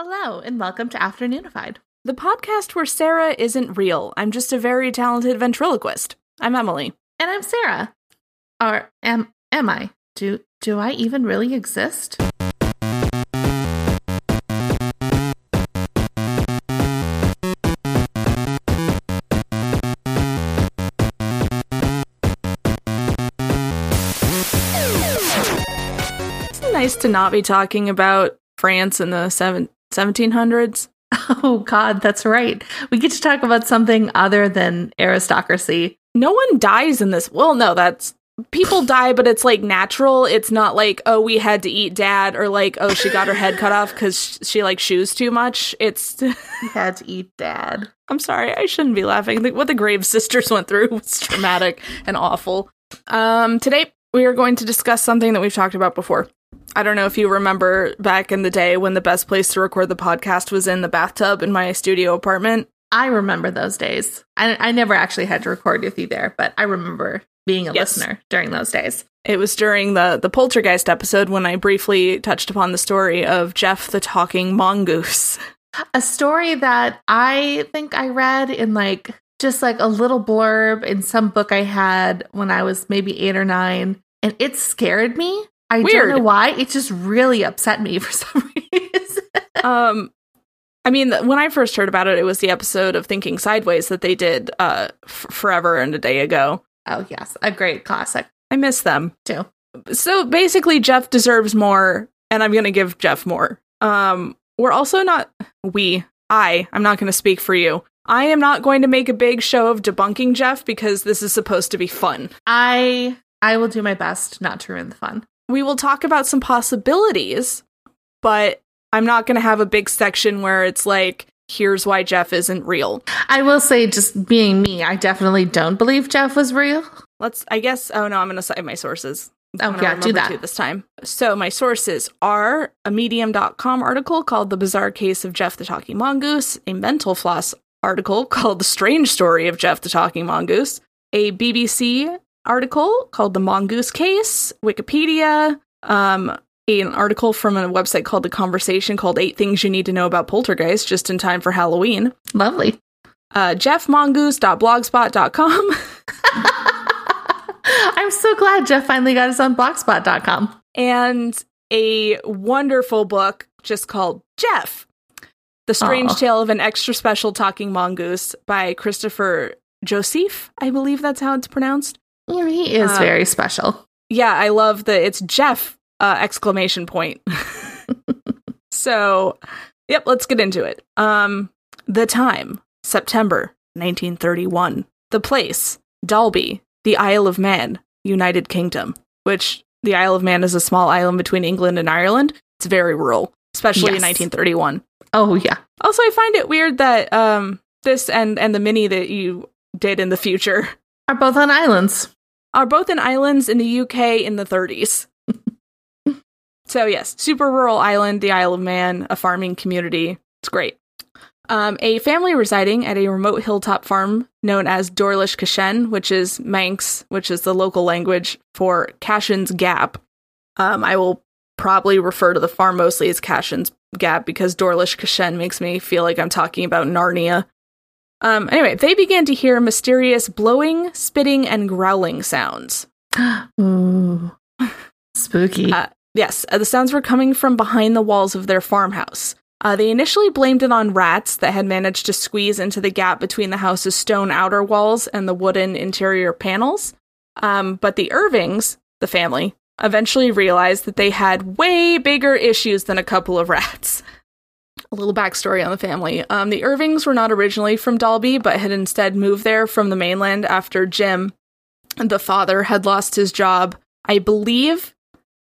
Hello, and welcome to Afternoonified. The podcast where Sarah isn't real. I'm just a very talented ventriloquist. I'm Emily. And I'm Sarah. Or am am I? Do do I even really exist? It's nice to not be talking about France in the seven, 1700s. Oh god, that's right. We get to talk about something other than aristocracy. No one dies in this. Well, no, that's people die, but it's like natural. It's not like, oh, we had to eat dad or like, oh, she got her head cut off because she like shoes too much. It's, We had to eat dad. I'm sorry, I shouldn't be laughing. The- What the Graves sisters went through was traumatic and awful. Um, today we are going to discuss something that we've talked about before. I don't know if you remember back in the day when the best place to record the podcast was in the bathtub in my studio apartment. I remember those days. I, I never actually had to record with you there, but I remember being a Yes. listener during those days. It was during the the Poltergeist episode when I briefly touched upon the story of Gef the talking mongoose. A story that I think I read in like just like a little blurb in some book I had when I was maybe eight or nine, and it scared me. I Weird. don't know why. It just really upset me for some reason. um I mean, when I first heard about it, it was the episode of Thinking Sideways that they did uh, f- forever and a day ago. oh yes, a great classic I miss them. too. So basically, Gef deserves more, and I'm going to give Gef more. Um, we're also not we. I. I'm not going to speak for you. I am not going to make a big show of debunking Gef because this is supposed to be fun. I I will do my best not to ruin the fun. We will talk about some possibilities, but I'm not going to have a big section where it's like, here's why Gef isn't real. I will say, just being me, I definitely don't believe Gef was real. Let's, I guess, oh no, I'm going to cite my sources. Oh, yeah, do that. this time. So my sources are a medium.com article called The Bizarre Case of Gef the Talking Mongoose, a mental floss article called The Strange Story of Gef the Talking Mongoose, a BBC article called The Mongoose Case, Wikipedia, um, an article from a website called The Conversation called Eight Things You Need to Know About Poltergeist just in time for Halloween, Lovely. uh, jeffmongoose.blogspot.com, I'm so glad Gef finally got us on blogspot.com. and a wonderful book just called Gef The Strange Aw. Tale of an Extra Special Talking Mongoose by Christopher Josiffe, I believe that's how it's pronounced. Know, he is Uh, very special. Yeah, I love the it's Gef uh, exclamation point. so, yep, let's get into it. Um, the time, September 1931. The place, Dalby, the Isle of Man, United Kingdom, which the Isle of Man is a small island between England and Ireland. It's very rural, especially in 1931. Oh yeah. Also, I find it weird that um this and and the mini that you did in the future Are both on islands. Are both in islands in the UK in the 30s. so yes, super rural island, the Isle of Man, a farming community. It's great. Um, a family residing at a remote hilltop farm known as Doarlish Cashen, which is Manx, which is the local language for Cashen's Gap. Um, I will probably refer to the farm mostly as Cashen's Gap because Doarlish Cashen makes me feel like I'm talking about Narnia. Um, anyway, they began to hear mysterious blowing, spitting, and growling sounds. Ooh. Spooky. Uh, yes, uh, the sounds were coming from behind the walls of their farmhouse. Uh, they initially blamed it on rats that had managed to squeeze into the gap between the house's stone outer walls and the wooden interior panels. Um, but the Irvings, the family, eventually realized that they had way bigger issues than a couple of rats. A little backstory on the family. Um, the Irvings were not originally from Dalby, but had instead moved there from the mainland after Jim, the father, had lost his job. I believe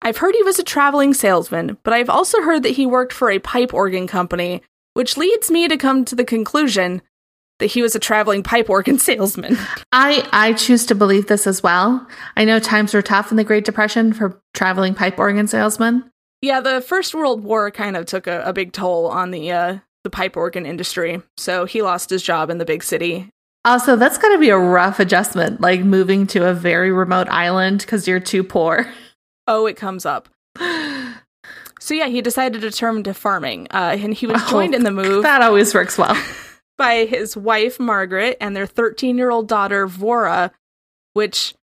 I've heard he was a traveling salesman, but I've also heard that he worked for a pipe organ company, which leads me to come to the conclusion that he was a traveling pipe organ salesman. I I choose to believe this as well. I know times were tough in the Great Depression for traveling pipe organ salesmen. Yeah, the First World War kind of took a, a big toll on the uh, the pipe organ industry, so he lost his job in the big city. Also, that's got to be a rough adjustment, like moving to a very remote island because you're too poor. Oh, it comes up. So yeah, he decided to turn to farming, uh, and he was Oh, joined in the move That always works well. by his wife Margaret and their 13-year-old daughter Vora, which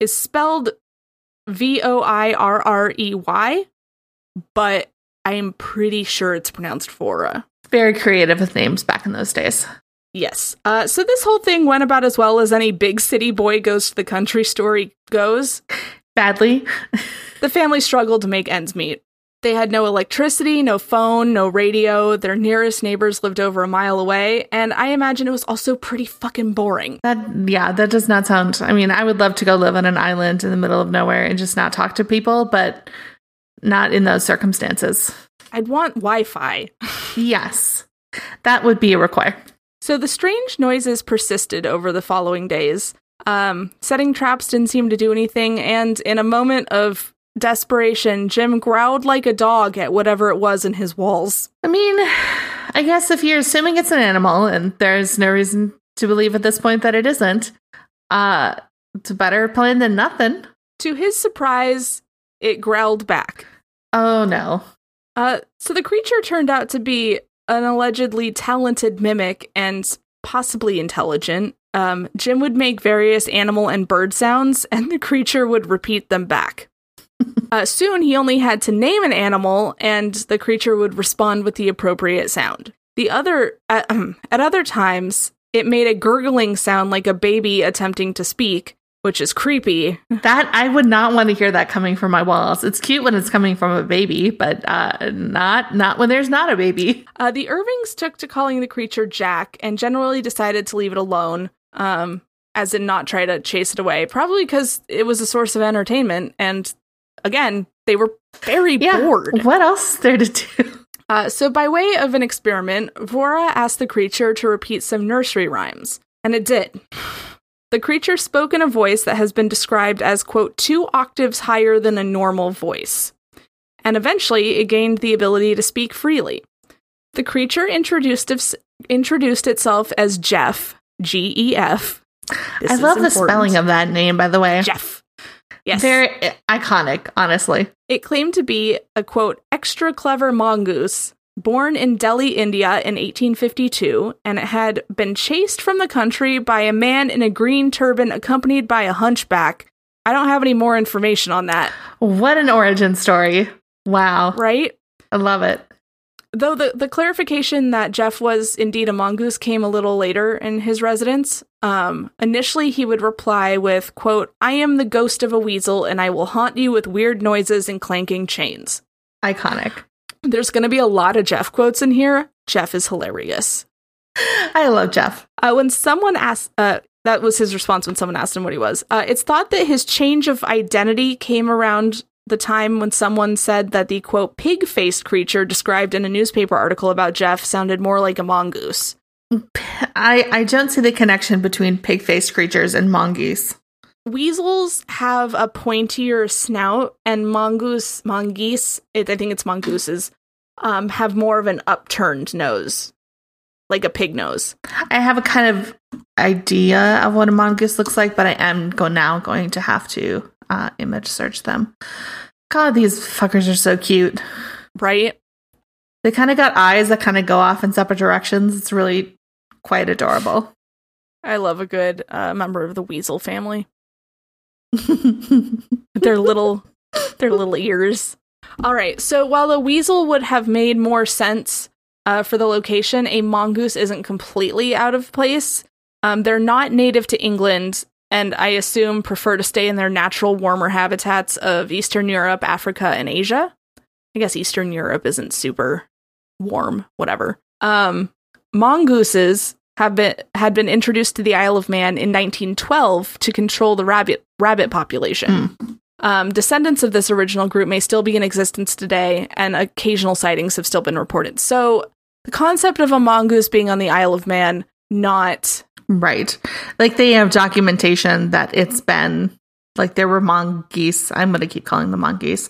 is spelled V O I R R E Y, but I am pretty sure it's pronounced Vora. Very creative with names back in those days. Yes. Uh, so this whole thing went about as well as any big city boy goes to the country story goes. Badly. The family struggled to make ends meet. They had no electricity, no phone, no radio. Their nearest neighbors lived over a mile away, and I imagine it was also pretty fucking boring. That yeah, that does not sound. I mean, I would love to go live on an island in the middle of nowhere and just not talk to people, but not in those circumstances. I'd want Wi Fi. Yes, that would be a require. So the strange noises persisted over the following days. Um, setting traps didn't seem to do anything, and in a moment of desperation, Jim growled like a dog at whatever it was in his walls. I mean, I guess if you're assuming it's an animal, and there's no reason to believe at this point that it isn't, uh, it's a better plan than nothing. To his surprise, it growled back. Oh no. Uh, so the creature turned out to be an allegedly talented mimic and possibly intelligent. Um, Jim would make various animal and bird sounds, and the creature would repeat them back. uh, soon, he only had to name an animal, and the creature would respond with the appropriate sound. The other, at, at other times, it made a gurgling sound like a baby attempting to speak, which is creepy. That I would not want to hear that coming from my walls. It's cute when it's coming from a baby, but uh, not not when there's not a baby. Uh, the Irvings took to calling the creature Jack and generally decided to leave it alone, um, as in not try to chase it away. Probably because it was a source of entertainment, and again, they were very Yeah. bored. What else is there to do? Uh, so, by way of an experiment, Vora asked the creature to repeat some nursery rhymes, and it did. The creature spoke in a voice that has been described as, quote, two octaves higher than a normal voice. And eventually, it gained the ability to speak freely. The creature introduced, introduced itself as Gef, G E F. I love the spelling of that name, by the way. Gef. Yes. Very uh, iconic, honestly. It claimed to be a quote, extra clever mongoose born in Delhi, India in 1852, and it had been chased from the country by a man in a green turban accompanied by a hunchback. I don't have any more information on that, What an origin story. Wow. right? I love it. Though the, the clarification that Gef was indeed a mongoose came a little later in his residence. Um, initially, he would reply with, quote, I am the ghost of a weasel and I will haunt you with weird noises and clanking chains. Iconic. There's going to be a lot of Gef quotes in here. Gef is hilarious. I love Gef. Uh, when someone asked, uh, that was his response when someone asked him what he was. Uh, it's thought that his change of identity came around the time when someone said that the quote pig faced creature described in a newspaper article about Gef sounded more like a mongoose. I, I don't see the connection between pig faced creatures and mongoose. Weasels have a pointier snout, and mongoose, mongoose, it, I think it's mongooses, um, have more of an upturned nose, like a pig nose. I have a kind of idea of what a mongoose looks like, but I am go now going to have to uh, image search them. God, these fuckers are so cute. Right? They kind of got eyes that kind of go off in separate directions. It's really quite adorable. I love a good uh, member of the weasel family. Their little, their little ears. All right. So while a weasel would have made more sense uh, for the location, a mongoose isn't completely out of place. Um, they're not native to England, and I assume prefer to stay in their natural warmer habitats of Eastern Europe, Africa, and Asia. I guess Eastern Europe isn't super warm, whatever. Um, mongooses have been had been introduced to the Isle of Man in 1912 to control the rabbit rabbit population. Um, descendants of this original group may still be in existence today, and occasional sightings have still been reported. So, the concept of a mongoose being on the Isle of Man, not right. Like they have documentation that it's been like there were mongoose. I'm going to keep calling them mongoose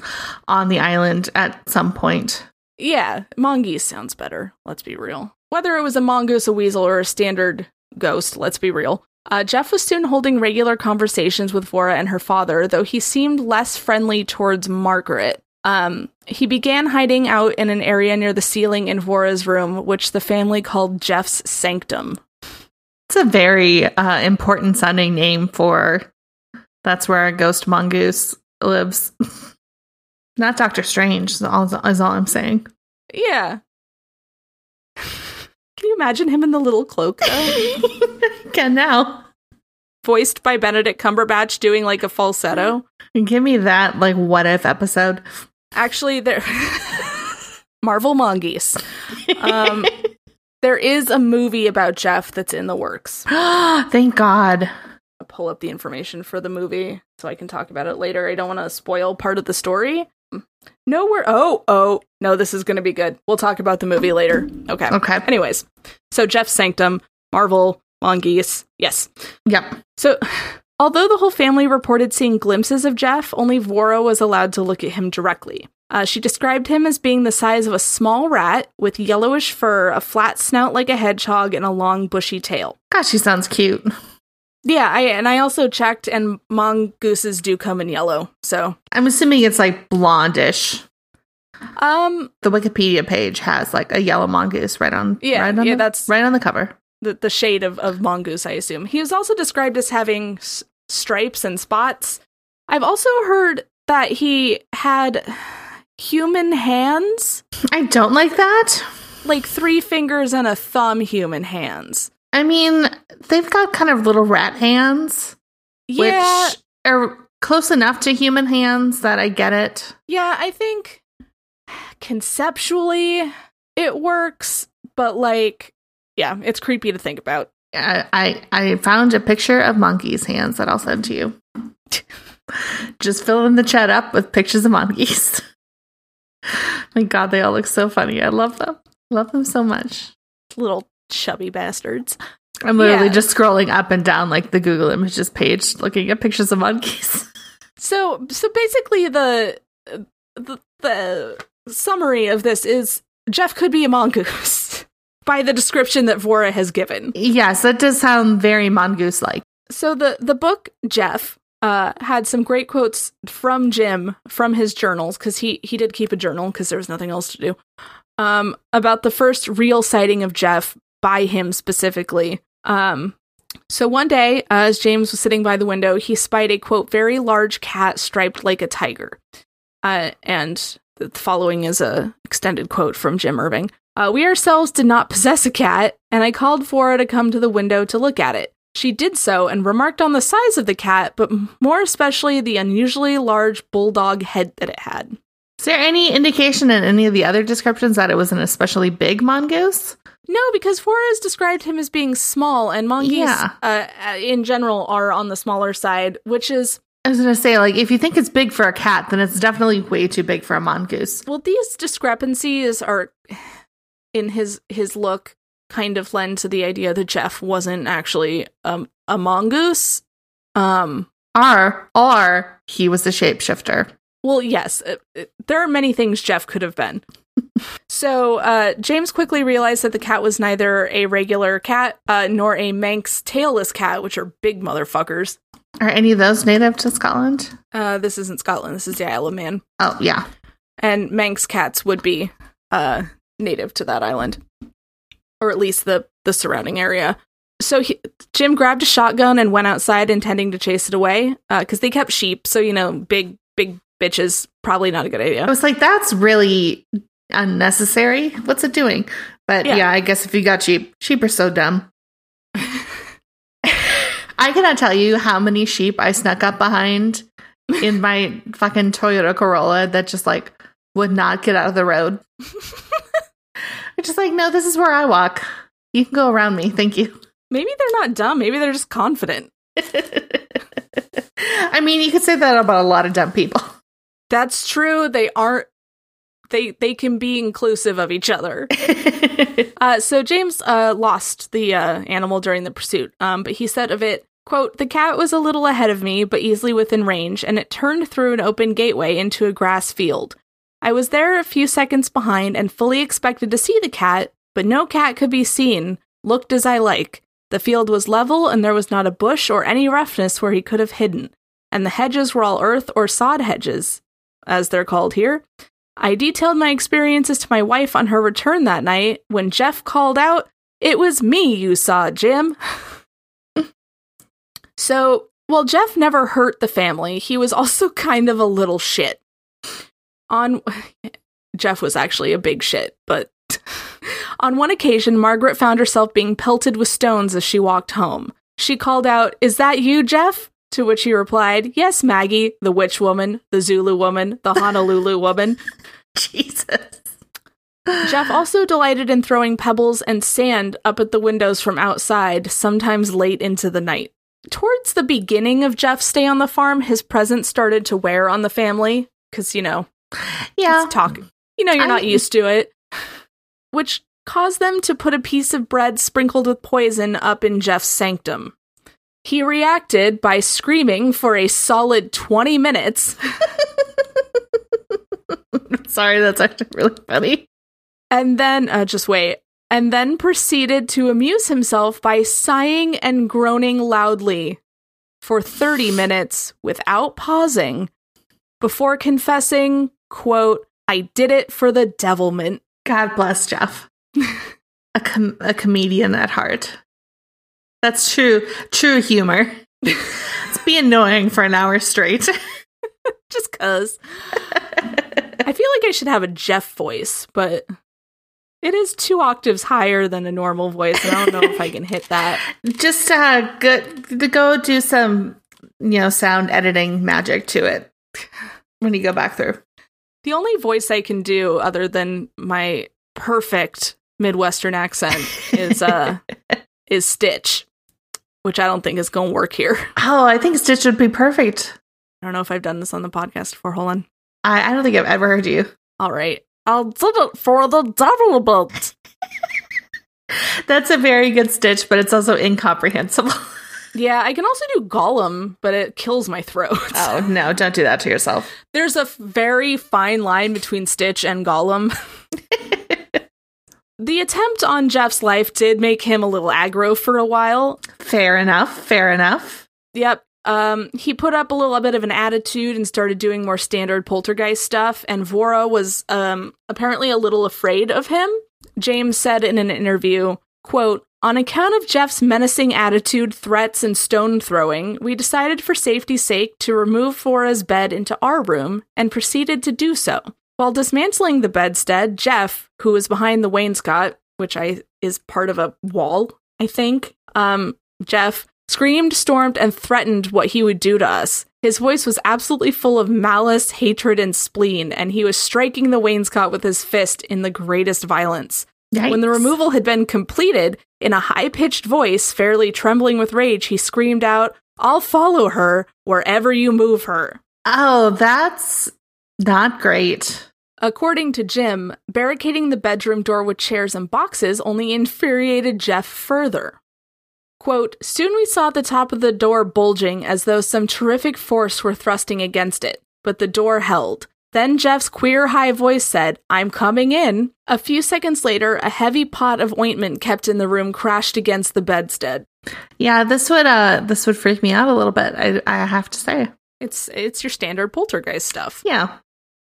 on the island at some point. yeah, mongoose sounds better. Let's be real. Whether it was a mongoose, a weasel, or a standard ghost, let's be real. Uh, Gef was soon holding regular conversations with Vora and her father, though he seemed less friendly towards Margaret. Um, he began hiding out in an area near the ceiling in Vora's room, which the family called Gef's sanctum. It's a very uh, important sounding name for that's where a ghost mongoose lives. Not Doctor Strange is all, is all I'm saying. Yeah. Can you imagine him in the little cloak though? Can now. Voiced by Benedict Cumberbatch doing like a falsetto. Give me that like what if episode. Actually, there Marvel Mongoose. Um, there is a movie about Gef that's in the works. Thank God. I'll pull up the information for the movie so I can talk about it later. I don't want to spoil part of the story. No, we're oh oh no, this is going to be good. We'll talk about the movie later. Okay. Okay. Anyways, so Gef Sanctum, Marvel, Mongoose, yes. Yep. So, although the whole family reported seeing glimpses of Gef, only Vora was allowed to look at him directly. Uh, she described him as being the size of a small rat with yellowish fur, a flat snout like a hedgehog, and a long bushy tail. Gosh, she sounds cute. Yeah, I and I also checked, and mongooses do come in yellow. So I'm assuming it's like blondish. Um, the Wikipedia page has like a yellow mongoose right on. Yeah, right on yeah, the, that's right on the cover. The the shade of of mongoose, I assume. He was also described as having s- stripes and spots. I've also heard that he had human hands, I don't like that. like three fingers and a thumb human hands. I mean, they've got kind of little rat hands, Yeah, which are close enough to human hands that I get it. yeah, I think conceptually it works, but like, yeah, it's creepy to think about. I, I I found a picture of monkey's hands that I'll send to you. Just filling the chat up with pictures of monkeys. My God, they all look so funny. I love them. Love them so much. Little chubby bastards. I'm literally Yeah. just scrolling up and down like the Google Images page, looking at pictures of monkeys. So, so basically, the the, the summary of this is Gef could be a mongoose by the description that Vora has given. yes, that does sound very mongoose like. So the the book Gef uh, had some great quotes from Jim from his journals because he he did keep a journal because there was nothing else to do um, about the first real sighting of Gef by him specifically. Um, so one day, as James was sitting by the window, he spied a quote very large cat striped like a tiger, uh, and the following is a extended quote from Jim Irving. Uh, we ourselves did not possess a cat, and I called Vora to come to the window to look at it. She did so and remarked on the size of the cat, but more especially the unusually large bulldog head that it had. Is there any indication in any of the other descriptions that it was an especially big mongoose? No, because has described him as being small, and mongoose Yeah. uh, uh, in general are on the smaller side, which is I was gonna say, like, if you think it's big for a cat, then it's definitely way too big for a mongoose. well, these discrepancies are in his his look kind of lend to the idea that Gef wasn't actually um, a mongoose. Um, Or, or he was a shapeshifter. Well, yes, uh, uh, there are many things Gef could have been. So uh, James quickly realized that the cat was neither a regular cat uh, nor a Manx tailless cat, which are big motherfuckers. Are any of those native to Scotland? Uh, this isn't Scotland. This is the Isle of Man, Oh, yeah. and Manx cats would be uh, native to that island, or at least the the surrounding area. So he, Jim grabbed a shotgun and went outside, intending to chase it away because they kept sheep. So you know, big big bitches probably not a good idea. I was like, that's really unnecessary. What's it doing? But Yeah. yeah, I guess if you got sheep, sheep are so dumb. I cannot tell you how many sheep I snuck up behind in my fucking Toyota Corolla that just like would not get out of the road. I'm just like, no, this is where I walk. You can go around me. Thank you. Maybe they're not dumb. Maybe they're just confident. I mean, you could say that about a lot of dumb people. That's true. They aren't. They they can be inclusive of each other. Uh, so James uh, lost the uh, animal during the pursuit, um, but he said of it, "quote The cat was a little ahead of me, but easily within range, and it turned through an open gateway into a grass field. I was there a few seconds behind and fully expected to see the cat, but no cat could be seen. Looked as I like. The field was level, and there was not a bush or any roughness where he could have hidden, and the hedges were all earth or sod hedges." as they're called here. I detailed my experiences to my wife on her return that night. When Gef called out, It was me you saw, Jim. so, while Gef never hurt the family, he was also kind of a little shit. On Gef was actually a big shit, but on one occasion, Margaret found herself being pelted with stones as she walked home. She called out, Is that you, Gef? To which he replied, Yes, Maggie, the witch woman, the Zulu woman, the Honolulu woman. Jesus. Gef also delighted in throwing pebbles and sand up at the windows from outside, sometimes late into the night. Towards the beginning of Gef's stay on the farm, his presence started to wear on the family, because, you know, Yeah. talk. You know, you're I- not used to it. Which caused them to put a piece of bread sprinkled with poison up in Gef's sanctum. He reacted by screaming for a solid 20 minutes Sorry, that's actually really funny. and then, uh, just wait, and then proceeded to amuse himself by sighing and groaning loudly for 30 minutes without pausing before confessing, quote, I did it for the devilment. God bless Gef. a, com- a comedian at heart. That's true, true humor. it's be annoying for an hour straight. just cuz. I feel like I should have a Gef voice, but it is two octaves higher than a normal voice, and I don't know if I can hit that. Just uh, go, to go do some, you know, sound editing magic to it when you go back through. The only voice I can do other than my perfect Midwestern accent is uh is Stitch, which I don't think is going to work here. Oh, I think Stitch would be perfect. I don't know if I've done this on the podcast before. Hold on. I, I don't think I've ever heard you. All right. I'll do it for the devilment. That's a very good Stitch, but it's also incomprehensible. Yeah, I can also do Gollum, but it kills my throat. oh no, don't do that to yourself. There's a f- very fine line between Stitch and Gollum. The attempt on Gef's life did make him a little aggro for a while. Fair enough. Fair enough. Yep. Um, he put up a little bit of an attitude and started doing more standard poltergeist stuff, and Vora was um, apparently a little afraid of him. James said in an interview, quote, on account of Gef's menacing attitude, threats, and stone throwing, we decided for safety's sake to remove Vora's bed into our room and proceeded to do so. While dismantling the bedstead, Gef, who was behind the wainscot, which I is part of a wall, I think, um, Gef screamed, stormed, and threatened what he would do to us. His voice was absolutely full of malice, hatred, and spleen, and he was striking the wainscot with his fist in the greatest violence. When the removal had been completed, in a high pitched voice, fairly trembling with rage, he screamed out, I'll follow her wherever you move her. Oh, that's not great. According to Jim, barricading the bedroom door with chairs and boxes only infuriated Gef further. Quote, Soon we saw the top of the door bulging as though some terrific force were thrusting against it, but the door held. Then Gef's queer high voice said, I'm coming in. A few seconds later, a heavy pot of ointment kept in the room crashed against the bedstead. Yeah, this would uh this would freak me out a little bit. I I have to say. It's it's your standard poltergeist stuff. Yeah.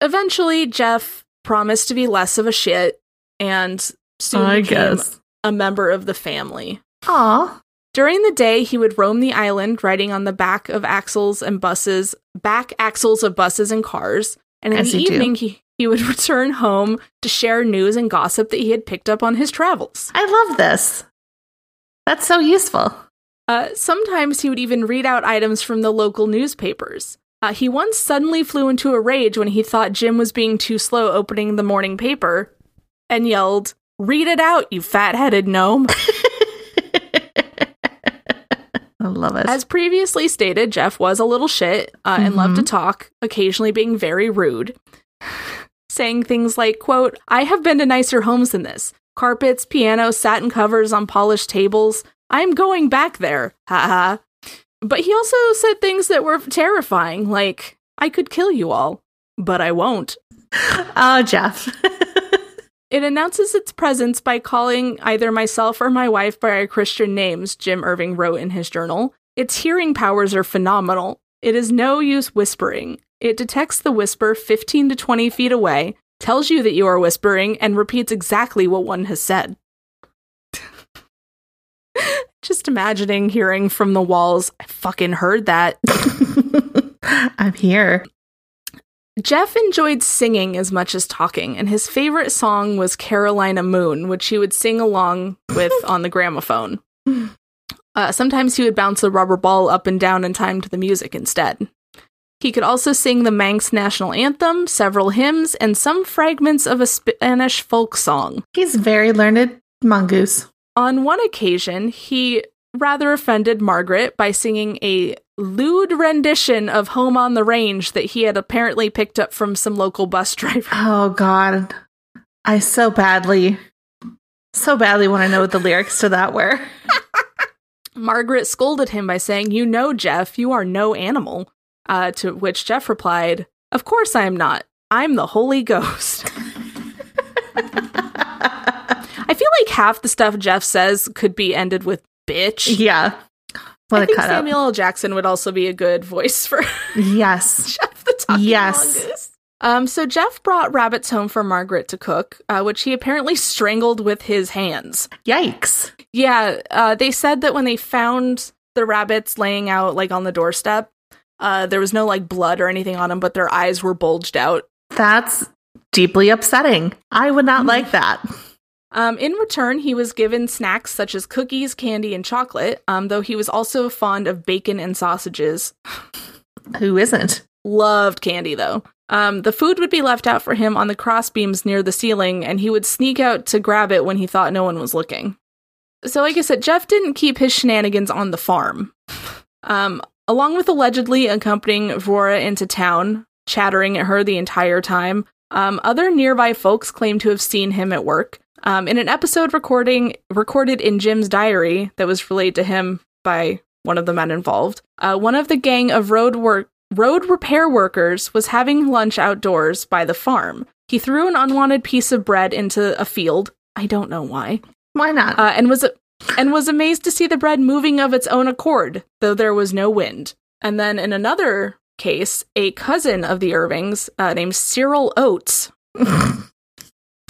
Eventually, Gef promised to be less of a shit and soon I became guess. a member of the family. Aw. During the day, he would roam the island, riding on the back of axles and buses, back axles of buses and cars. And in As the you do. evening, he, he would return home to share news and gossip that he had picked up on his travels. I love this. That's so useful. Uh, sometimes he would even read out items from the local newspapers. Uh, he once suddenly flew into a rage when he thought Jim was being too slow opening the morning paper and yelled, Read it out, you fat headed gnome. I love it. As previously stated, Gef was a little shit uh, and loved to talk, occasionally being very rude, saying things like, quote, I have been to nicer homes than this. Carpets, piano, satin covers on polished tables. I'm going back there. Ha ha. But he also said things that were terrifying, like, I could kill you all, but I won't. oh, Gef. It announces its presence by calling either myself or my wife by our Christian names, Jim Irving wrote in his journal. Its hearing powers are phenomenal. It is no use whispering. It detects the whisper 15 to 20 feet away, tells you that you are whispering, and repeats exactly what one has said. Just imagining hearing from the walls, I fucking heard that. I'm here. Gef enjoyed singing as much as talking, and his favorite song was Carolina Moon, which he would sing along with on the gramophone. Uh, sometimes he would bounce a rubber ball up and down in time to the music instead. He could also sing the Manx national anthem, several hymns, and some fragments of a Spanish folk song. He's very learned mongoose. On one occasion, he rather offended Margaret by singing a lewd rendition of Home on the Range that he had apparently picked up from some local bus driver. Oh god. I so badly so badly want to know what the lyrics to that were. Margaret scolded him by saying, You know, Gef, you are no animal. Uh, to which Gef replied, Of course I am not. I'm the Holy Ghost. Like half the stuff Gef says could be ended with bitch. Yeah. What I think Samuel L. Jackson would also be a good voice for Yes. Gef the Talking Yes. Mongoose. Um, so Gef brought rabbits home for Margaret to cook, uh, which he apparently strangled with his hands. Yikes. Yeah, uh, they said that when they found the rabbits laying out like on the doorstep, uh, there was no like blood or anything on them, but their eyes were bulged out. That's deeply upsetting. I would not like that. Um, in return, he was given snacks such as cookies, candy, and chocolate, um, though he was also fond of bacon and sausages. Who isn't? Loved candy, though. Um, the food would be left out for him on the crossbeams near the ceiling, and he would sneak out to grab it when he thought no one was looking. So, like I said, Gef didn't keep his shenanigans on the farm. Um, along with allegedly accompanying Vora into town, chattering at her the entire time, um, other nearby folks claimed to have seen him at work. Um, in an episode recording recorded in Jim's diary that was relayed to him by one of the men involved, uh, one of the gang of road work road repair workers was having lunch outdoors by the farm. He threw an unwanted piece of bread into a field. I don't know why. Why not? Uh, and was and was amazed to see the bread moving of its own accord, though there was no wind. And then in another case, a cousin of the Irvings uh, named Cyril Oates.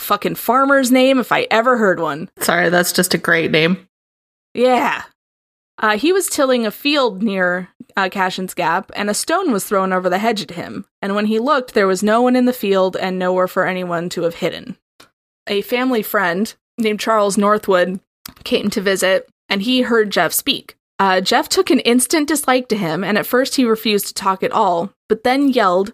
Fucking farmer's name if I ever heard one. Sorry, that's just a great name. Yeah. Uh, he was tilling a field near uh, Cashen's Gap, and a stone was thrown over the hedge at him. And when he looked, there was no one in the field and nowhere for anyone to have hidden. A family friend named Charles Northwood came to visit, and he heard Gef speak. Uh, Gef took an instant dislike to him, and at first he refused to talk at all, but then yelled,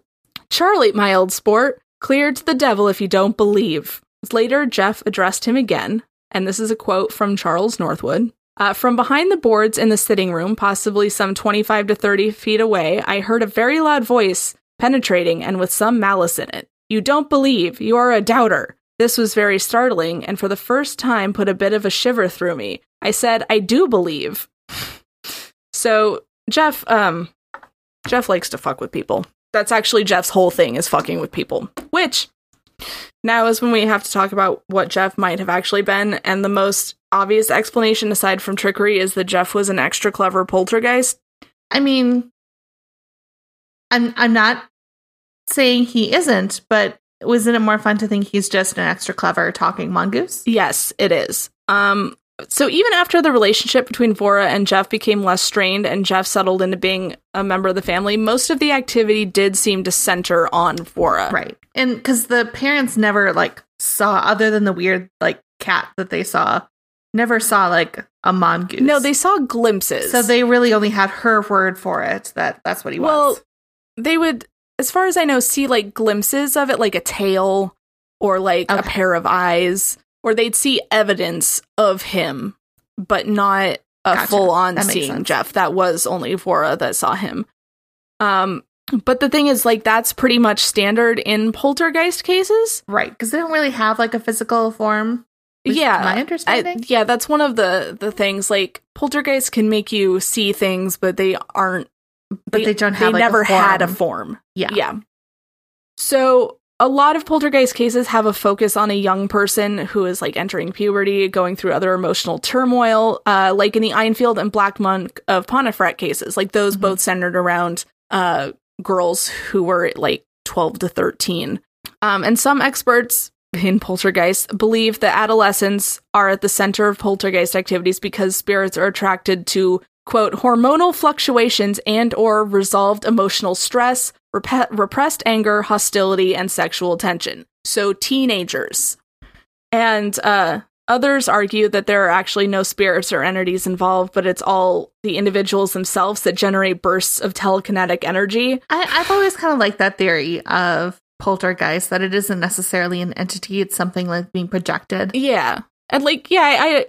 Charlie, my old sport, clear to the devil if you don't believe. Later, Gef addressed him again, and this is a quote from Charles Northwood. Uh, from behind the boards in the sitting room, possibly some 25 to 30 feet away, I heard a very loud voice, penetrating and with some malice in it. You don't believe, you are a doubter. This was very startling, and for the first time put a bit of a shiver through me. I said, I do believe. So, Gef, um, Gef likes to fuck with people. That's actually Gef's whole thing is fucking with people. Which now is when we have to talk about what Gef might have actually been, and the most obvious explanation aside from trickery is that Gef was an extra clever poltergeist. I mean, I'm I'm not saying he isn't, but wasn't it more fun to think he's just an extra clever talking mongoose? Yes, it is. Um so even after the relationship between Vora and Gef became less strained and Gef settled into being a member of the family, most of the activity did seem to center on Vora. Right. And because the parents never like saw, other than the weird like cat that they saw, never saw like a mongoose. No, they saw glimpses. So they really only had her word for it that that's what he well, was. Well, they would, as far as I know, see like glimpses of it, like a tail or like a pair of eyes, or they'd see evidence of him, but not a Gotcha. full on seeing sense. Gef. That was only Vora that saw him. Um, but the thing is, like, that's pretty much standard in poltergeist cases. Right. Because they don't really have like a physical form. Yeah, My I, yeah, that's one of the the things. Like poltergeists can make you see things, but they aren't. but they don't have They like, never had a form. Yeah. Yeah. So a lot of poltergeist cases have a focus on a young person who is like entering puberty, going through other emotional turmoil, uh, like in the Enfield and Black Monk of Pontefract cases. Like those Mhm. both centered around uh, girls who were like 12 to 13. Um, and some experts in poltergeist believe that adolescents are at the center of poltergeist activities because spirits are attracted to quote hormonal fluctuations and or resolved emotional stress rep- repressed anger hostility and sexual tension so teenagers and uh, others argue that there are actually no spirits or entities involved but it's all the individuals themselves that generate bursts of telekinetic energy I, I've always kind of liked that theory of poltergeist that it isn't necessarily an entity; it's something like being projected. Yeah. And like, yeah, I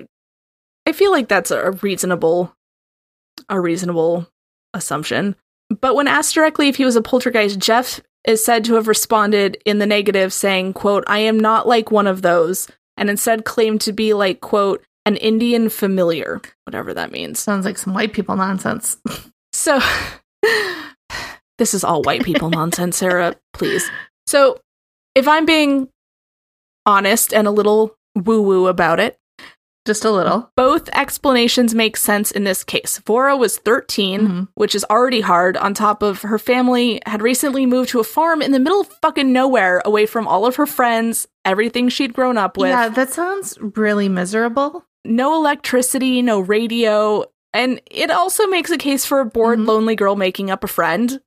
I feel like that's a reasonable a reasonable assumption. But when asked directly if he was a poltergeist, Gef is said to have responded in the negative, saying, quote, I am not like one of those, and instead claimed to be like, quote, an Indian familiar, whatever that means. Sounds like some white people nonsense. So this is all white people nonsense, Sarah, please. So if I'm being honest and a little woo woo about it, Just a little. both explanations make sense in this case. Vora was 13, Mhm. which is already hard, on top of her family had recently moved to a farm in the middle of fucking nowhere, away from all of her friends, everything she'd grown up with. yeah, that sounds really miserable. No electricity, no radio. And it also makes a case for a bored, Mhm. lonely girl making up a friend.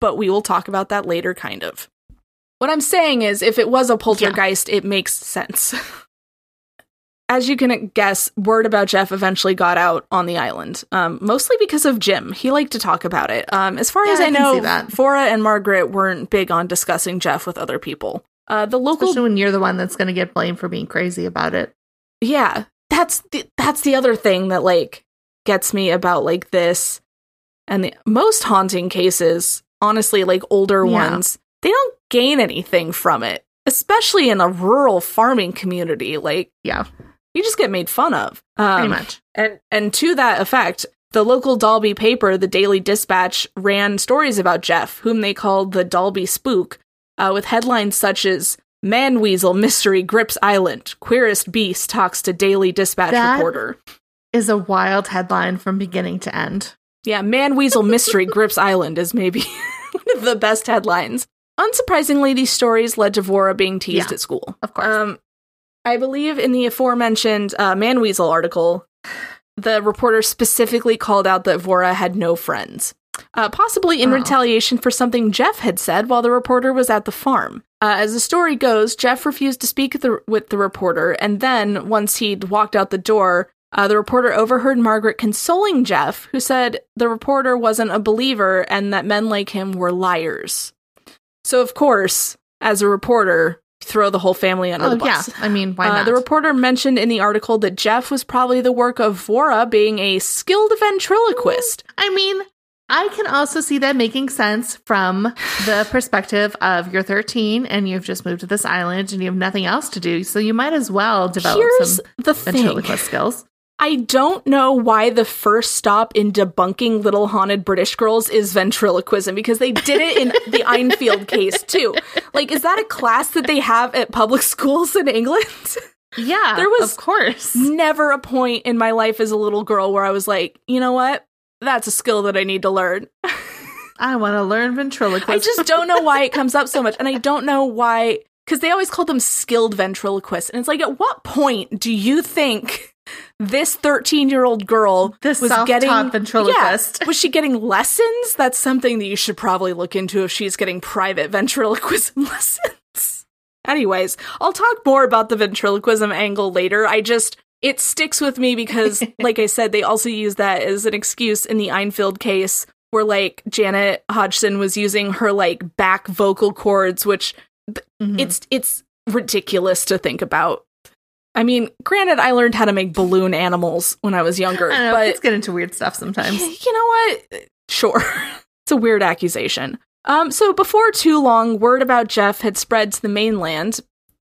But we will talk about that later, kind of. What I'm saying is, if it was a poltergeist, it makes sense. As you can guess, word about Gef eventually got out on the island, um, mostly because of Jim. He liked to talk about it. Um, as far Yeah, as I I, know, that. Vora and Margaret weren't big on discussing Gef with other people. Uh, the local Especially when you're the one that's going to get blamed for being crazy about it. yeah that's the, that's the other thing that like gets me about like this and the most haunting cases honestly like older Yeah. ones they don't gain anything from it especially in a rural farming community like Yeah, you just get made fun of um, pretty much. and and to that effect the local Dalby paper, the Daily Dispatch, ran stories about Gef, whom they called the Dalby Spook, uh, with headlines such as "Man Weasel Mystery Grips Island, Queerest Beast Talks to Daily Dispatch That- Reporter." Is a wild headline from beginning to end. Yeah, Man Weasel Mystery Grips Island is maybe one of the best headlines. Unsurprisingly, these stories led to Vora being teased Yeah. at school. Of course. Um, I believe in the aforementioned uh, Man Weasel article, the reporter specifically called out that Vora had no friends, uh, possibly in Oh. retaliation for something Gef had said while the reporter was at the farm. Uh, as the story goes, Gef refused to speak with the, with the reporter, and then, once he'd walked out the door, uh, the reporter overheard Margaret consoling Gef, who said the reporter wasn't a believer and that men like him were liars. So, of course, as a reporter, throw the whole family under oh, the yeah. bus. I mean, why Uh, not? the reporter mentioned in the article that Gef was probably the work of Vora being a skilled ventriloquist. I mean, I can also see that making sense from the perspective of you're 13 and you've just moved to this island and you have nothing else to do. So you might as well develop Here's some the thing. ventriloquist skills. I don't know why the first stop in debunking little haunted British girls is ventriloquism because they did it in the Enfield case too. Like, is that a class that they have at public schools in England? Yeah, There was- of course. Never a point in my life as a little girl where I was like, you know what? That's a skill that I need to learn. I want to learn ventriloquism. I just don't know why it comes up so much. And I don't know why, because they always call them skilled ventriloquists. And it's like, at what point do you think this 13 year old girl This was getting ventriloquist. Yeah, was she getting lessons? That's something that you should probably look into if she's getting private ventriloquism lessons. Anyways, I'll talk more about the ventriloquism angle later. I just it sticks with me because, like I said, they also use that as an excuse in the Enfield case where like Janet Hodgson was using her like back vocal cords, which Mhm. it's it's ridiculous to think about. I mean, granted, I learned how to make balloon animals when I was younger, I know, but let's get into weird stuff sometimes. you know what? Sure. it's a weird accusation. Um, so before too long, word about Gef had spread to the mainland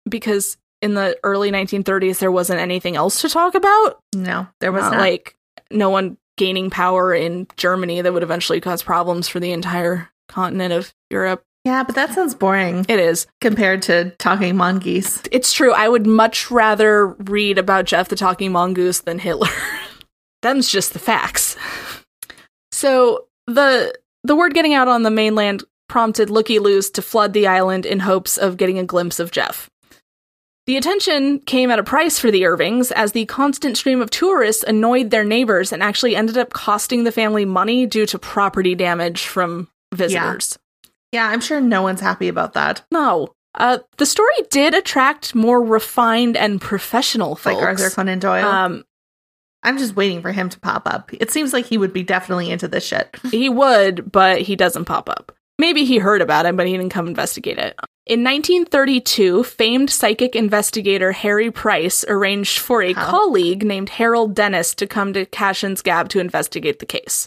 because in the early 1930s there wasn't anything else to talk about. No, there was Not not. like no one gaining power in Germany that would eventually cause problems for the entire continent of Europe. Yeah, but that sounds boring It is. compared to talking mongoose. It's true. I would much rather read about Gef the Talking Mongoose than Hitler. Them's just the facts. So the the word getting out on the mainland prompted Looky Loos to flood the island in hopes of getting a glimpse of Gef. The attention came at a price for the Irvings, as the constant stream of tourists annoyed their neighbors and actually ended up costing the family money due to property damage from visitors. Yeah, I'm sure no one's happy about that. No. Uh, the story did attract more refined and professional folks. Like Arthur Conan Doyle. Um, I'm just waiting for him to pop up. It seems like he would be definitely into this shit. he would, but he doesn't pop up. Maybe he heard about it, but he didn't come investigate it. In 1932, famed psychic investigator Harry Price arranged for a How? colleague named Harold Dennis to come to Cashen's Gap to investigate the case.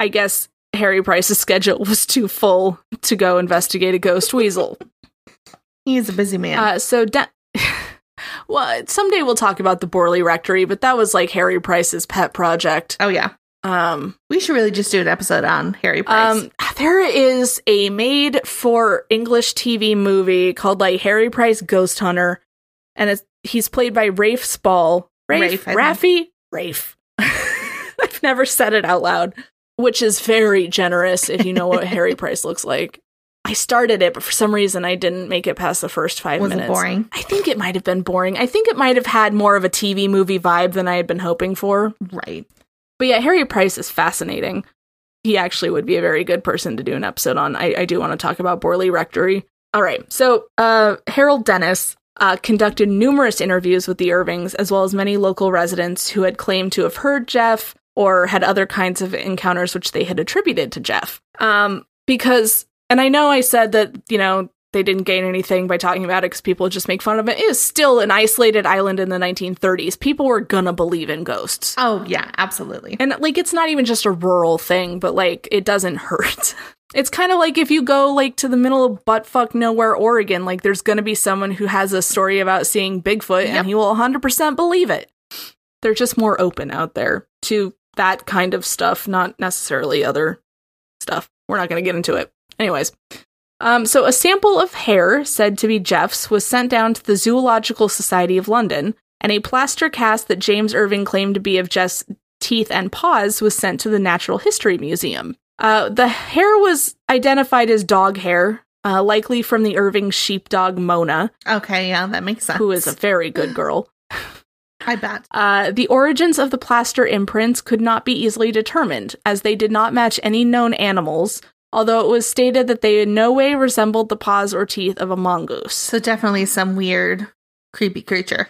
I guess Harry Price's schedule was too full to go investigate a ghost weasel. He is a busy man. Uh, so, De- well, someday we'll talk about the Borley Rectory, but that was like Harry Price's pet project. oh yeah, Um, we should really just do an episode on Harry Price. Um, there is a made for English TV movie called like Harry Price Ghost Hunter, and it's he's played by Rafe Spall. Rafe, Rafe, Raffy, Rafe. I've never said it out loud, which is very generous if you know what Harry Price looks like. I started it, but for some reason I didn't make it past the first five was minutes. it boring? I think it might have been boring. I think it might have had more of a TV movie vibe than I had been hoping for. Right. But yeah, Harry Price is fascinating. He actually would be a very good person to do an episode on. I, I do want to talk about Borley Rectory. All right. So, uh, Harold Dennis uh, conducted numerous interviews with the Irvings, as well as many local residents who had claimed to have heard Gef or had other kinds of encounters which they had attributed to Gef. Um, because, and I know I said that, you know, they didn't gain anything by talking about it because people just make fun of it. It is still an isolated island in the 1930s. People were gonna believe in ghosts. Oh yeah, absolutely. And like it's not even just a rural thing, but like it doesn't hurt. It's kind of like if you go like to the middle of buttfuck nowhere, Oregon, like there's gonna be someone who has a story about seeing Bigfoot Yep. and he will 100% believe it. They're just more open out there to that kind of stuff, not necessarily other stuff. We're not gonna get into it. Anyways. Um, so a sample of hair said to be Gef's was sent down to the Zoological Society of London, and a plaster cast that James Irving claimed to be of Gef's teeth and paws was sent to the Natural History Museum. Uh, the hair was identified as dog hair, uh, likely from the Irving sheepdog Mona, Okay, yeah, that makes sense. who is a very good girl. I bet. Uh, the origins of the plaster imprints could not be easily determined, as they did not match any known animals, although it was stated that they in no way resembled the paws or teeth of a mongoose. So definitely some weird, creepy creature.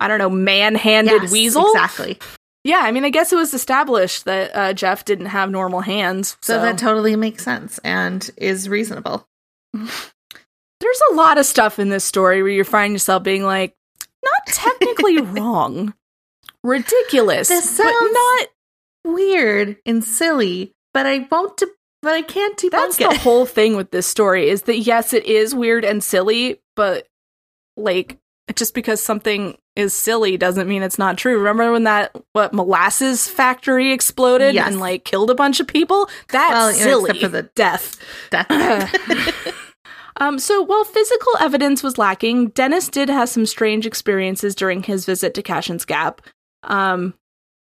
I don't know, man-handed Yes, weasel. Exactly. Yeah, I mean, I guess it was established that uh, Gef didn't have normal hands. So, So, that totally makes sense and is reasonable. there's a lot of stuff in this story where you find yourself being like, not technically wrong, ridiculous, This but not. Weird and silly, but I won't. De- but I can't debunk That's it. the whole thing with this story is that yes, it is weird and silly, but like just because something is silly doesn't mean it's not true. Remember when that what molasses factory exploded Yes. and like killed a bunch of people? That's Well, silly. except for the- death. Death. Um, so while physical evidence was lacking, Dennis did have some strange experiences during his visit to Cashen's Gap. Um,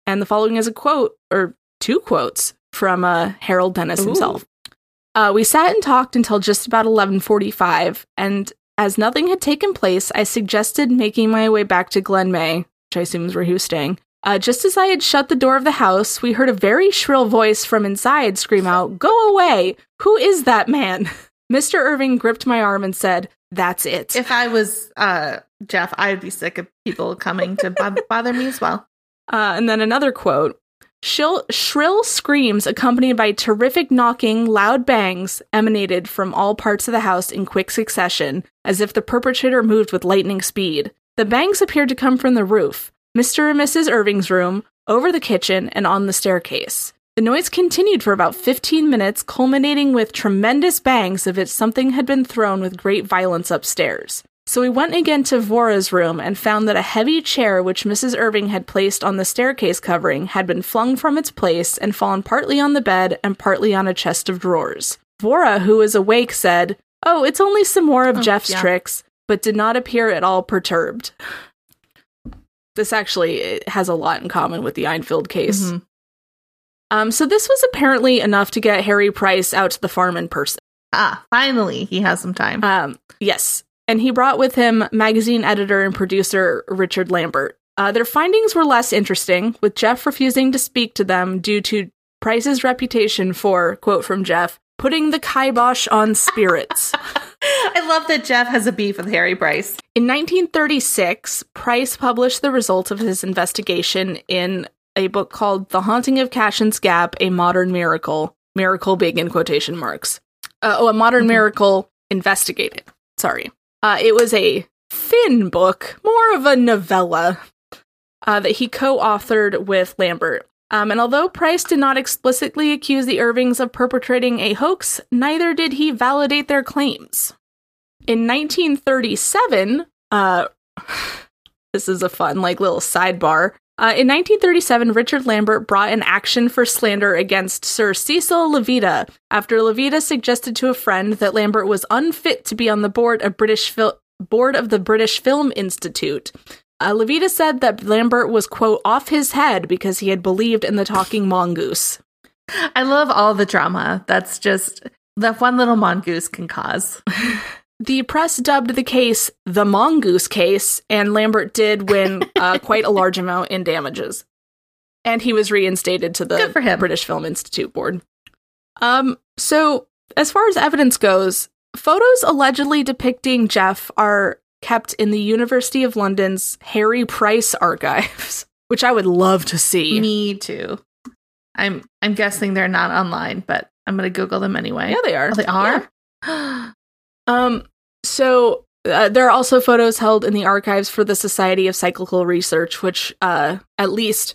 and the following is a quote, or two quotes, from uh, Harold Dennis Ooh. himself. Uh, we sat and talked until just about 11:45, and as nothing had taken place, I suggested making my way back to Glen Maye, which I assume is where he was staying. Uh, just as I had shut the door of the house, we heard a very shrill voice from inside scream out, "Go away! Who is that man?" Mr. Irving gripped my arm and said, "That's it." if I was uh, Gef, I would be sick of people coming to bo- bother me as well. Uh, and then another quote Shrill, shrill screams accompanied by terrific knocking, loud bangs emanated from all parts of the house in quick succession, as if the perpetrator moved with lightning speed. The bangs appeared to come from the roof, Mr. and Mrs. Irving's room, over the kitchen, and on the staircase. The noise continued for about 15 minutes, culminating with tremendous bangs of if something had been thrown with great violence upstairs. So we went again to Vora's room and found that a heavy chair which Mrs. Irving had placed on the staircase covering had been flung from its place and fallen partly on the bed and partly on a chest of drawers. Vora, who was awake, said, Oh, it's only some more of Oh, Gef's yeah. tricks, but did not appear at all perturbed. This actually has a lot in common with the Enfield case. Mhm. Um, so this was apparently enough to get Harry Price out to the farm in person. Ah, finally, he has some time. Um, yes. And he brought with him magazine editor and producer Richard Lambert. Uh, their findings were less interesting, with Gef refusing to speak to them due to Price's reputation for, quote from Gef, putting the kibosh on spirits. I love that Gef has a beef with Harry Price. In 1936, Price published the results of his investigation in a book called The Haunting of Cashen's Gap, A Modern Miracle. Miracle big in quotation marks. Uh, oh, a modern Mhm. miracle investigated. Sorry. Uh, it was a thin book, more of a novella, uh, that he co authored with Lambert. Um, and although Price did not explicitly accuse the Irvings of perpetrating a hoax, neither did he validate their claims. In 1937, uh, this is a fun, like, little sidebar. Uh, in 1937, Richard Lambert brought an action for slander against Sir Cecil Levita after Levita suggested to a friend that Lambert was unfit to be on the board of British Fil- board of the British Film Institute. Uh, Levita said that Lambert was quote off his head because he had believed in the talking mongoose. I love all the drama. That's just that one little mongoose can cause. The press dubbed the case the mongoose case, and Lambert did win uh, quite a large amount in damages. And he was reinstated to the. British Film Institute board. Um, so as far as evidence goes, photos allegedly depicting Gef are kept in the University of London's Harry Price archives, which I would love to see. Me too. I'm I'm guessing they're not online, but I'm gonna Google them anyway. Yeah, they are. Oh, they are. Um, so uh, there are also photos held in the archives for the Society of Psychical Research, which, uh, at least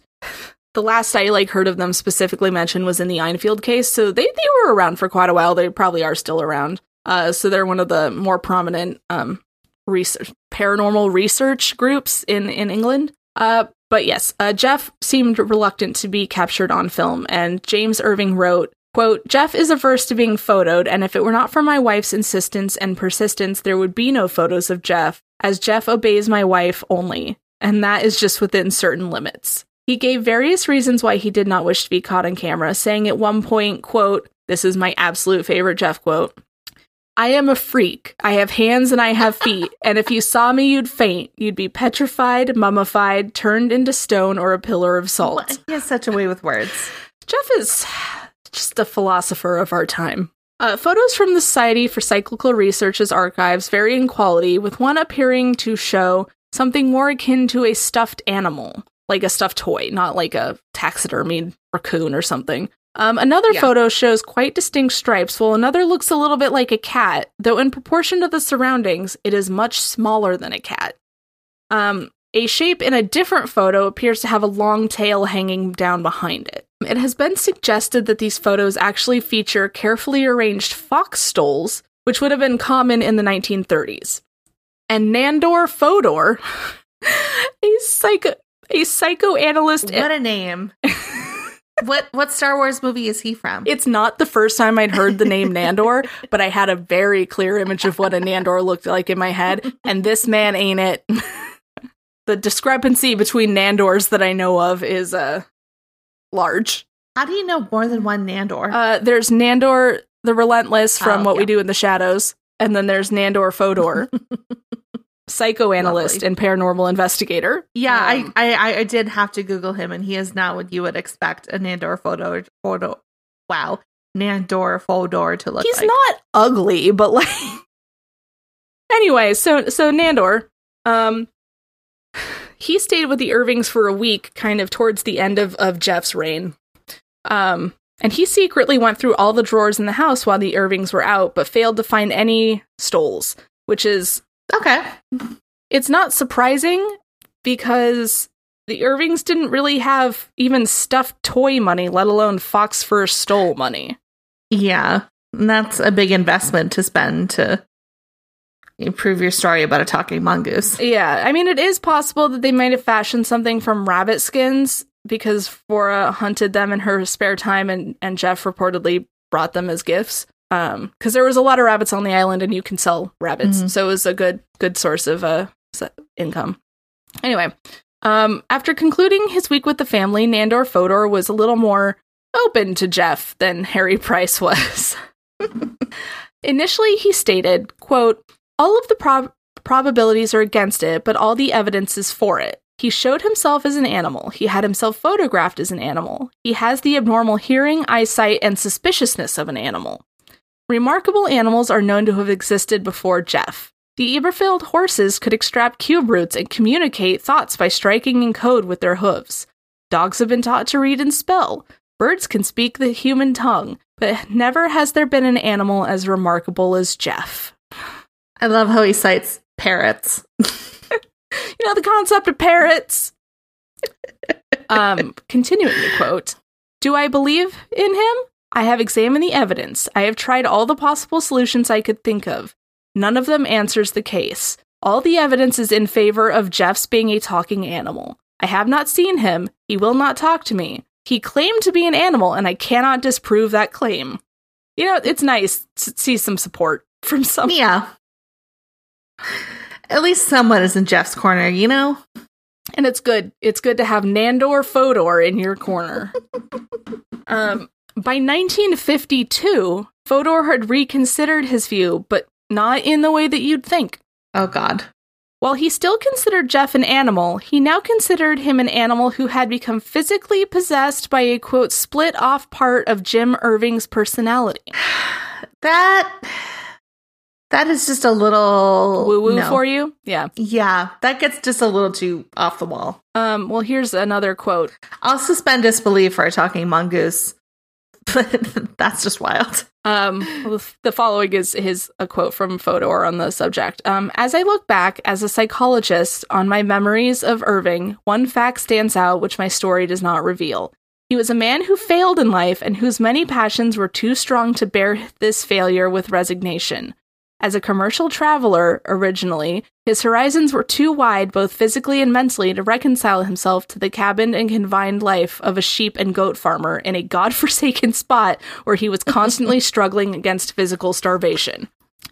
the last I like heard of them specifically mentioned was in the Enfield case. So they they were around for quite a while. They probably are still around. Uh, so they're one of the more prominent um research paranormal research groups in in England. Uh, but yes, uh, Gef seemed reluctant to be captured on film, and James Irving wrote, quote, Gef is averse to being photoed, and if it were not for my wife's insistence and persistence, there would be no photos of Gef, as Gef obeys my wife only, and that is just within certain limits. He gave various reasons why he did not wish to be caught on camera, saying at one point, quote, this is my absolute favorite Gef quote. I am a freak. I have hands and I have feet, and if you saw me, you'd faint. You'd be petrified, mummified, turned into stone, or a pillar of salt. He has such a way with words. Gef is just a philosopher of our time. Uh, photos from the Society for Psychical Research's archives vary in quality, with one appearing to show something more akin to a stuffed animal, like a stuffed toy, not like a taxidermied raccoon or something. Um, another Yeah. photo shows quite distinct stripes, while another looks a little bit like a cat, though in proportion to the surroundings, it is much smaller than a cat. Um, a shape in a different photo appears to have a long tail hanging down behind it. It has been suggested that these photos actually feature carefully arranged fox stoles, which would have been common in the 1930s. And Nandor Fodor, a psycho a psychoanalyst What a name. what what Star Wars movie is he from? It's not the first time I'd heard the name Nandor, but I had a very clear image of what a Nandor looked like in my head, and this man ain't it. the discrepancy between Nandors that I know of is uh large. How do you know more than one Nandor? Uh there's Nandor the Relentless from Oh, What We. Do in the Shadows, and then there's Nandor Fodor, psychoanalyst Lovely. and paranormal investigator. yeah, Um, I, I I did have to Google him, and he is not what you would expect a Nandor Fodor. photo. Wow, Nandor Fodor to look he's like. not ugly, but like anyway, so so Nandor, um he stayed with the Irvings for a week, kind of towards the end of, of Gef's reign. Um and he secretly went through all the drawers in the house while the Irvings were out, but failed to find any stoles, which is okay. it's not surprising because the Irvings didn't really have even stuffed toy money, let alone fox fur stole money. Yeah, and that's a big investment to spend to improve your story about a talking mongoose. Yeah, I mean, it is possible that they might have fashioned something from rabbit skins because Vora hunted them in her spare time, and and Gef reportedly brought them as gifts. Um, because there was a lot of rabbits on the island, and you can sell rabbits, Mhm. so it was a good good source of uh income. Anyway, um, after concluding his week with the family, Nandor Fodor was a little more open to Gef than Harry Price was. Initially, he stated, quote, all of the prob- probabilities are against it, but all the evidence is for it. He showed himself as an animal. He had himself photographed as an animal. He has the abnormal hearing, eyesight, and suspiciousness of an animal. Remarkable animals are known to have existed before Gef. The Elberfeld horses could extract cube roots and communicate thoughts by striking in code with their hooves. Dogs have been taught to read and spell. Birds can speak the human tongue, but never has there been an animal as remarkable as Gef. I love how he cites parrots. you know the concept of parrots. um, continuing the quote Do I believe in him? I have examined the evidence. I have tried all the possible solutions I could think of. None of them answers the case. All the evidence is in favor of Gef's being a talking animal. I have not seen him. He will not talk to me. He claimed to be an animal, and I cannot disprove that claim. You know, it's nice to see some support from some. Yeah. At least someone is in Gef's corner, you know? And it's good. It's good to have Nandor Fodor in your corner. um, by 1952, Fodor had reconsidered his view, but not in the way that you'd think. Oh, God. While he still considered Gef an animal, he now considered him an animal who had become physically possessed by a quote, split off part of Jim Irving's personality. That. That is just a little Woo woo no. for you? Yeah. Yeah, that gets just a little too off the wall. Um, well, here's another quote. I'll suspend disbelief for a talking mongoose, but that's just wild. Um, the following is his a quote from Fodor on the subject. Um, as I look back as a psychologist on my memories of Irving, one fact stands out which my story does not reveal. He was a man who failed in life and whose many passions were too strong to bear this failure with resignation. As a commercial traveler originally, his horizons were too wide both physically and mentally to reconcile himself to the cabined and confined life of a sheep and goat farmer in a godforsaken spot where he was constantly struggling against physical starvation.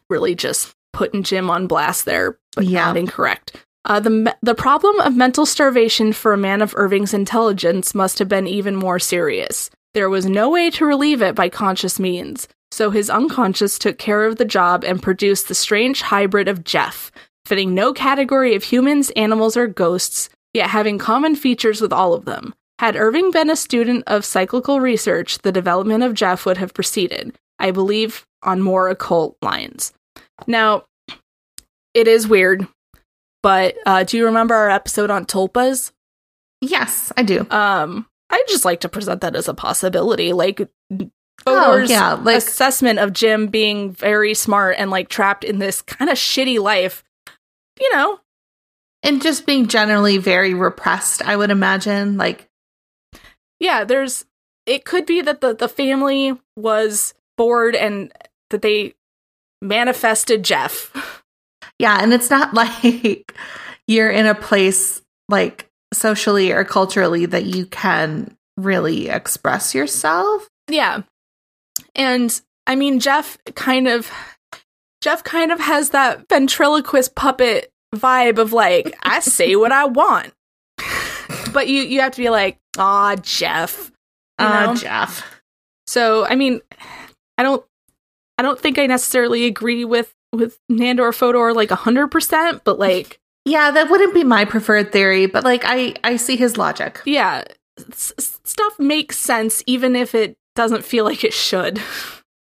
Really just putting Jim on blast there, but Yeah. not incorrect. Uh, the the problem of mental starvation for a man of Irving's intelligence must have been even more serious. There was no way to relieve it by conscious means, so his unconscious took care of the job and produced the strange hybrid of Gef, fitting no category of humans, animals, or ghosts, yet having common features with all of them. Had Irving been a student of psychical research, the development of Gef would have proceeded, I believe, on more occult lines. Now, it is weird, but uh, do you remember our episode on tulpas? Yes, I do. Um, I'd just like to present that as a possibility. Like, Oh, yeah, like- assessment of Jim being very smart and like trapped in this kind of shitty life. You know, And just being generally very repressed, I would imagine. Like, yeah, there's it could be that the the family was bored and that they manifested Gef. yeah, and it's not like you're in a place like socially or culturally that you can really express yourself. Yeah. And I mean Gef kind of Gef kind of has that ventriloquist puppet vibe of like I say what I want. But you you have to be like, "Ah, Gef." You Uh. Gef. So, I mean, I don't I don't think I necessarily agree with with Nandor Fodor like 100%, but like Yeah, that wouldn't be my preferred theory, but like I I see his logic. yeah, s- stuff makes sense even if it doesn't feel like it should.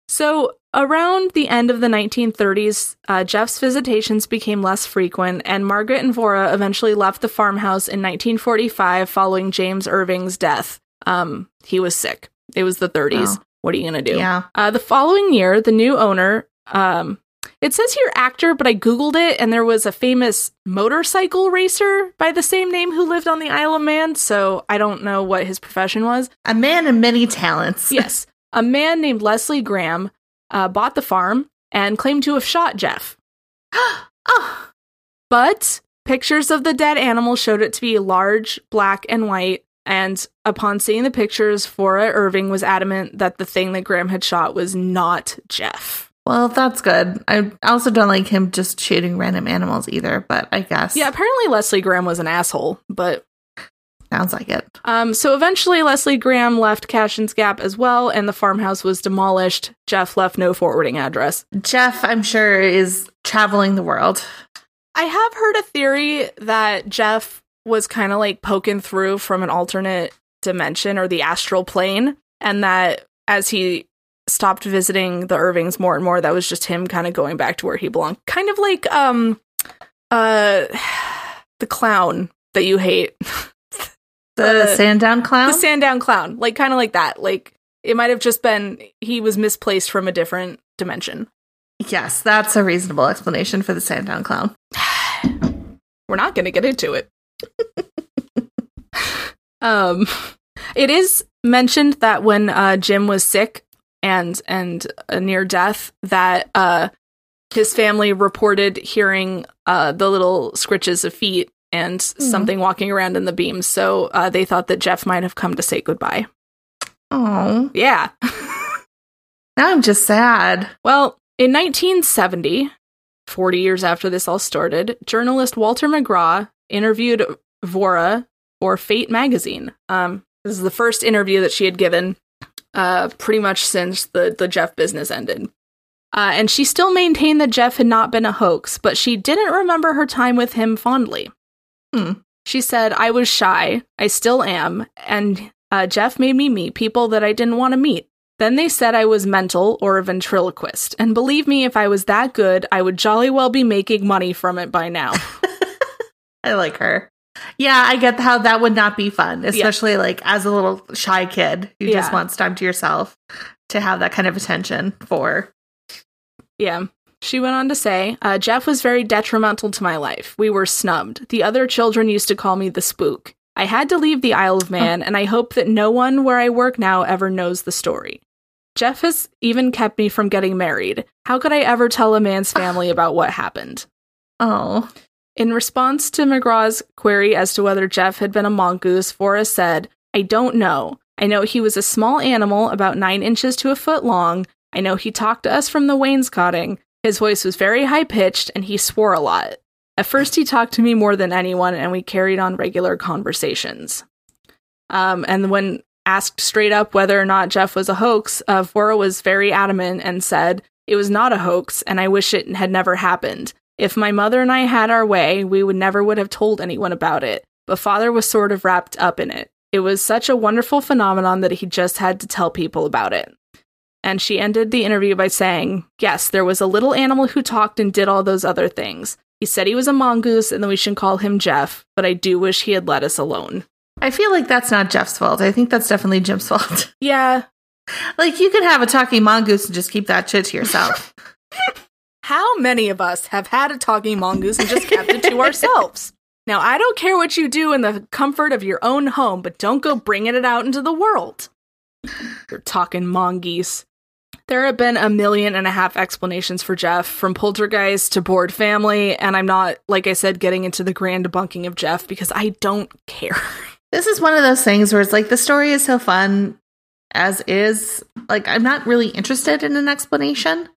So, around the end of the 1930s, uh, Gef's visitations became less frequent, and Margaret and Vora eventually left the farmhouse in 1945 following James Irving's death. Um, he was sick. It was the 30s. Oh. What are you going to do? Yeah. Uh, the following year, the new owner, um, it says here actor, but I Googled it and there was a famous motorcycle racer by the same name who lived on the Isle of Man. So I don't know what his profession was. A man of many talents. yes. A man named Leslie Graham uh, bought the farm and claimed to have shot Gef. oh, But pictures of the dead animal showed it to be large, black, and white. And upon seeing the pictures, Vora Irving was adamant that the thing that Graham had shot was not Gef. Well, that's good. I also don't like him just shooting random animals either, but I guess. Yeah, apparently Leslie Graham was an asshole, but Sounds like it. Um, so eventually, Leslie Graham left Cashen's Gap as well, and the farmhouse was demolished. Gef left no forwarding address. Gef, I'm sure, is traveling the world. I have heard a theory that Gef was kind of like poking through from an alternate dimension or the astral plane, and that as he stopped visiting the Irvings more and more, that was just him kind of going back to where he belonged. Kind of like um uh the clown that you hate. The, The- Sandown clown? The Sandown clown. Like kind of like that. Like it might have just been he was misplaced from a different dimension. yes, that's a reasonable explanation for the Sandown clown. We're not going to get into it. um, it is mentioned that when uh, Jim was sick and and near death, that uh, his family reported hearing uh, the little scritches of feet and something walking around in the beams. So uh, they thought that Gef might have come to say goodbye. Oh, Yeah. now I'm just sad. Well, in 1970, 40 years after this all started, journalist Walter McGraw interviewed Vora for Fate magazine. Um, this is the first interview that she had given, uh, pretty much since the the Gef business ended. Uh, and she still maintained that Gef had not been a hoax, but she didn't remember her time with him fondly. Hmm. She said, "I was shy. I still am, and uh, Gef made me meet people that I didn't want to meet." Then they said I was mental or a ventriloquist. And believe me, if I was that good, I would jolly well be making money from it by now. I like her. Yeah, I get how that would not be fun, especially like as a little shy kid who just wants time to yourself to have that kind of attention for. yeah. She went on to say, uh, Gef was very detrimental to my life. We were snubbed. The other children used to call me the spook. I had to leave the Isle of Man, and I hope that no one where I work now ever knows the story. Gef has even kept me from getting married. How could I ever tell a man's family about what happened? Oh, In response to McGraw's query as to whether Gef had been a mongoose, Forrest said, I don't know. I know he was a small animal, about nine inches to a foot long. I know he talked to us from the wainscoting. His voice was very high pitched and he swore a lot. At first, he talked to me more than anyone, and we carried on regular conversations. Um, and when asked straight up whether or not Gef was a hoax, uh, was very adamant and said, It was not a hoax, and I wish it had never happened. If my mother and I had our way, we would never would have told anyone about it. But father was sort of wrapped up in it. It was such a wonderful phenomenon that he just had to tell people about it. And she ended the interview by saying, Yes, there was a little animal who talked and did all those other things. He said he was a mongoose and that we should call him Gef, but I do wish he had let us alone. I feel like that's not Gef's fault. I think that's definitely Jim's fault. Yeah. like you could have a talking mongoose and just keep that shit to yourself. How many of us have had a talking mongoose and just kept it to ourselves? Now, I don't care what you do in the comfort of your own home, but don't go bringing it out into the world. You're talking mongoose. There have been a million and a half explanations for Gef, from poltergeist to bored family, and I'm not, like I said, getting into the grand debunking of Gef because I don't care. this is one of those things where it's like the story is so fun as is. Like I'm not really interested in an explanation.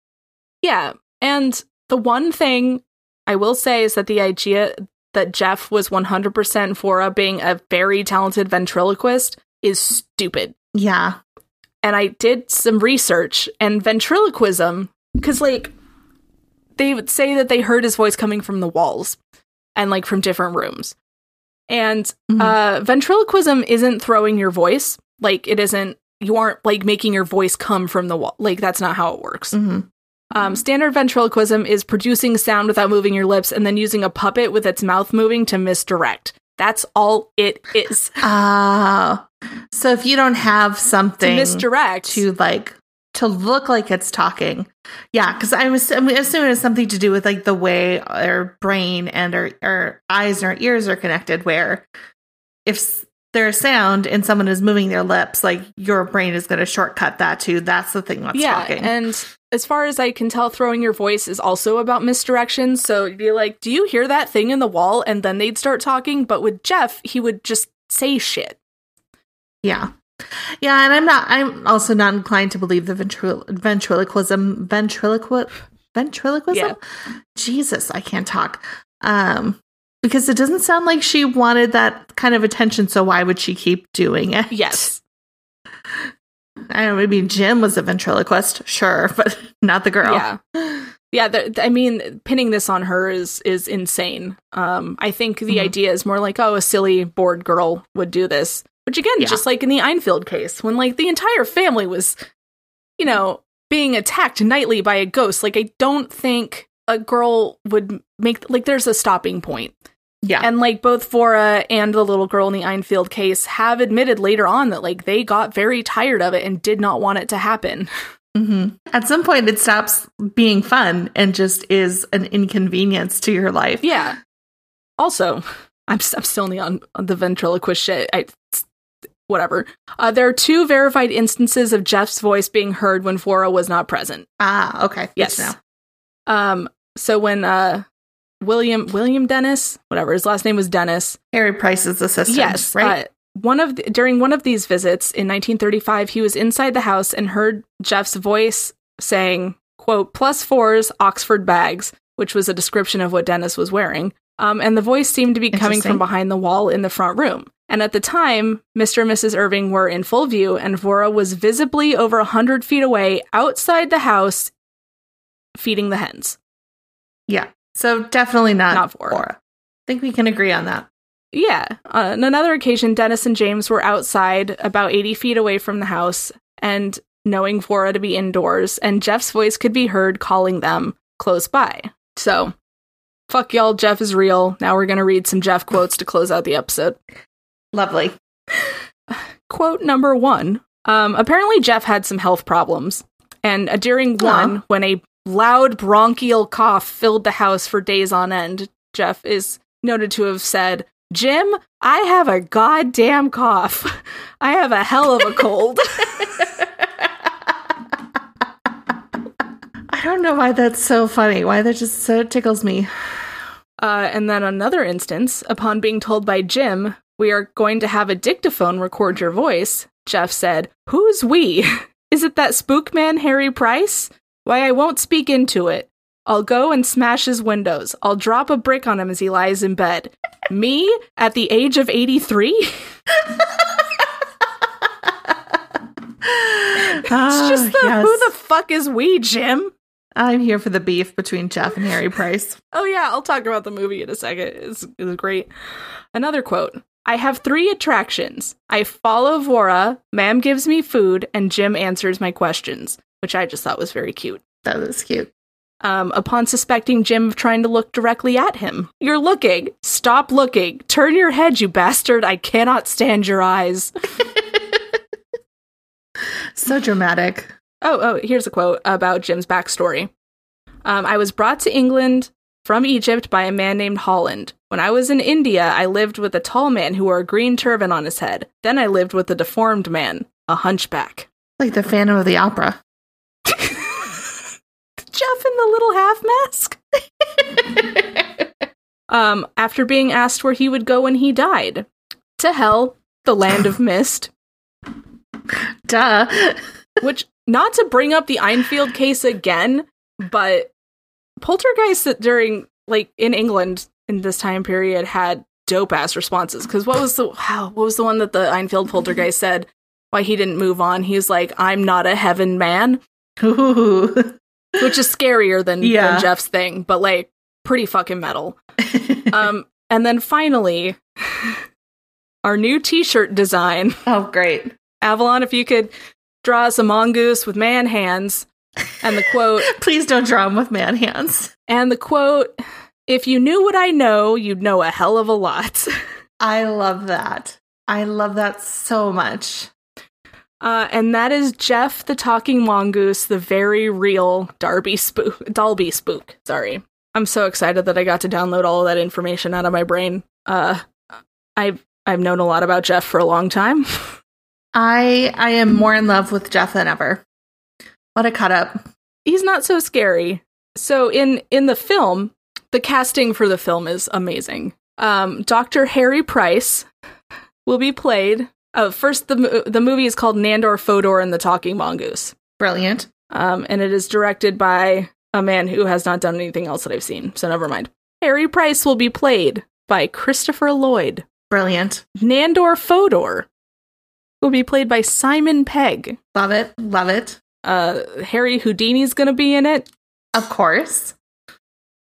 Yeah, and the one thing I will say is that the idea that Gef was 100% for a being a very talented ventriloquist is stupid. Yeah. And I did some research and ventriloquism cuz like they would say that they heard his voice coming from the walls and like from different rooms. And Mhm. uh ventriloquism isn't throwing your voice. Like it isn't you aren't like making your voice come from the wall. Like that's not how it works. Mhm. Um, standard ventriloquism is producing sound without moving your lips and then using a puppet with its mouth moving to misdirect. That's all it is. Ah. so if you don't have something To misdirect. to like to look like it's talking. Yeah, because I was I'm assuming it's something to do with like the way our brain and our, our eyes and our ears are connected. Where if there's sound and someone is moving their lips, like your brain is going to shortcut that too. That's the thing that's yeah, talking. and as far as I can tell, throwing your voice is also about misdirection. So you'd be like, "Do you hear that thing in the wall?" And then they'd start talking. But with Gef, he would just say shit. Yeah. Yeah, and I'm not I'm also not inclined to believe the ventrilo- ventriloquism ventriloqui ventriloquism? Jesus, I can't talk. Um Because it doesn't sound like she wanted that kind of attention, so why would she keep doing it? Yes. I don't know, maybe Jim was a ventriloquist, sure, but not the girl. Yeah. Yeah, th- I mean, pinning this on her is is insane. Um, I think the Mhm. idea is more like, oh, a silly bored girl would do this, which again, Yeah. just like in the Enfield case, when like the entire family was, you know, being attacked nightly by a ghost. Like, I don't think a girl would make like there's a stopping point. Yeah. And like both Vora and the little girl in the Enfield case have admitted later on that like they got very tired of it and did not want it to happen. hmm At some point, it stops being fun and just is an inconvenience to your life. Yeah. Also, I'm, I'm still on the, on, on the ventriloquist shit. I, whatever. Uh, there are two verified instances of Gef's voice being heard when Vora was not present. Ah, okay. Yes. Um, so when uh, William William Dennis, whatever his last name was Dennis. Harry Price's assistant. yes, Right. Uh, one of the, during one of these visits in 1935, he was inside the house and heard Gef's voice saying, "quote plus fours Oxford bags," which was a description of what Dennis was wearing. Um, and the voice seemed to be coming from behind the wall in the front room. And at the time, Mr. and Mrs. Irving were in full view, and Vora was visibly over a hundred feet away outside the house, feeding the hens. Yeah. So definitely not, Not Vora. Vora. I think we can agree on that. Yeah. Uh, on another occasion, Dennis and James were outside about 80 feet away from the house and knowing Vora to be indoors, and Gef's voice could be heard calling them close by. So, fuck y'all, Gef is real. Now we're going to read some Gef quotes to close out the episode. Lovely. Quote number one um, Apparently, Gef had some health problems. And during one, when a loud bronchial cough filled the house for days on end, Gef is noted to have said, Jim, I have a goddamn cough. I have a hell of a cold. I don't know why that's so funny. Why that just so tickles me. Uh, and then another instance, upon being told by Jim, we are going to have a dictaphone record your voice, Gef said, Who's we? Is it that spook man, Harry Price? Why, I won't speak into it. I'll go and smash his windows. I'll drop a brick on him as he lies in bed. Me at the age of 83? It's ah, just the who the fuck is we, Jim? I'm here for the beef between Gef and Harry Price. Oh yeah, I'll talk about the movie in a second. It's, it's great. Another quote. I have three attractions. I follow Vora, Ma'am gives me food, and Jim answers my questions, which I just thought was very cute. That was cute. Um, upon suspecting Jim of trying to look directly at him. You're looking. Stop looking. Turn your head, you bastard. I cannot stand your eyes. So dramatic. Oh, oh, here's a quote about Jim's backstory. Um, I was brought to England from Egypt by a man named Holland. When I was in India, I lived with a tall man who wore a green turban on his head. Then I lived with a deformed man, a hunchback. Like the Phantom of the Opera. Gef in the little half mask. um, after being asked where he would go when he died, to hell, the land of mist. Duh. Which, not to bring up the Enfield case again, but poltergeists that during, like, in England in this time period had dope ass responses. Because what was the, wow, what was the one that the Enfield poltergeist said? Why he didn't move on? He's like, I'm not a heaven man, Ooh. which is scarier than, Yeah. than Gef's thing, but like, pretty fucking metal. Um, and then finally, our new t shirt design. oh, great. Avalon, if you could draw us a mongoose with man hands. And the quote, Please don't draw him with man hands. and the quote, if you knew what I know, you'd know a hell of a lot. I love that. I love that so much. Uh, and that is Gef the Talking Mongoose, the very real Darby spook, Dalby spook. Sorry. I'm so excited that I got to download all of that information out of my brain. Uh, I've, I've known a lot about Gef for a long time. I I am more in love with Gef than ever. What a cut up. he's not so scary. So in in the film, the casting for the film is amazing. Um, Dr. Harry Price will be played. Uh, first, the the movie is called Nandor Fodor and the Talking Mongoose, Brilliant. um, and it is directed by a man who has not done anything else that I've seen. So never mind. Harry Price will be played by Christopher Lloyd. Brilliant. Nandor Fodor will be played by Simon Pegg. Love it. Love it. Uh, Harry Houdini's gonna be in it. Of course.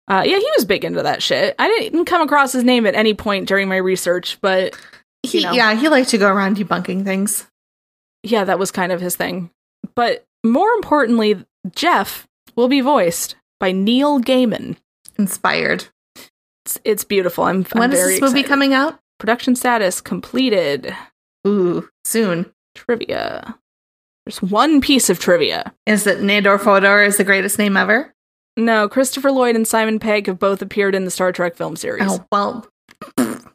Uh, yeah, he was big into that shit. I didn't come across his name at any point during my research, but He, know. Yeah, he liked to go around debunking things. yeah, that was kind of his thing. But more importantly, Gef will be voiced by Neil Gaiman. Inspired. It's, it's beautiful. I'm, I'm when is very this movie excited. coming out? Production status completed. Ooh, soon. Trivia. There's one piece of trivia. Is that Nandor Fodor is the greatest name ever? No, Christopher Lloyd and Simon Pegg have both appeared in the Star Trek film series. Oh, well,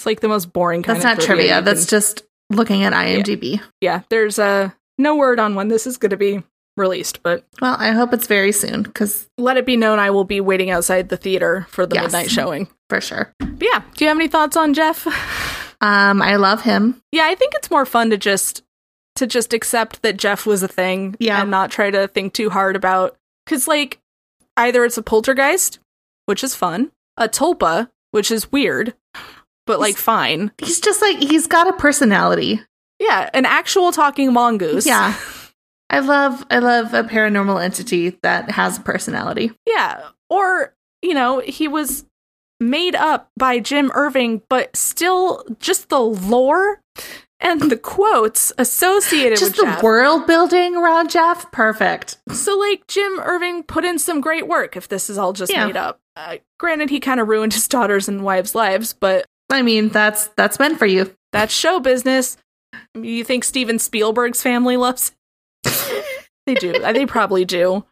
It's like the most boring kind that's not trivia. you That's can- just looking at IMDb. yeah. There's uh, no word on when this is going to be released, but Well, I hope it's very soon because let it be known I will be waiting outside the theater for the Yes. midnight showing. for sure. But yeah, do you have any thoughts on Gef? Um, I love him. yeah, I think it's more fun to just to just accept that Gef was a thing Yeah. and not try to think too hard about cuz like either it's a poltergeist, which is fun, a tulpa, which is weird, but like fine. He's just like he's got a personality. Yeah, an actual talking mongoose. Yeah. I love I love a paranormal entity that has a personality. Yeah. Or, you know, he was made up by Jim Irving, but still just the lore and the quotes associated with Just with the Gef. world building around Gef, perfect. So, like, Jim Irving put in some great work if this is all just Yeah. made up. Uh, granted, he kind of ruined his daughters and wives' lives, but I mean, that's that's meant for you. that's show business. You think Steven Spielberg's family loves it? they do. They probably do.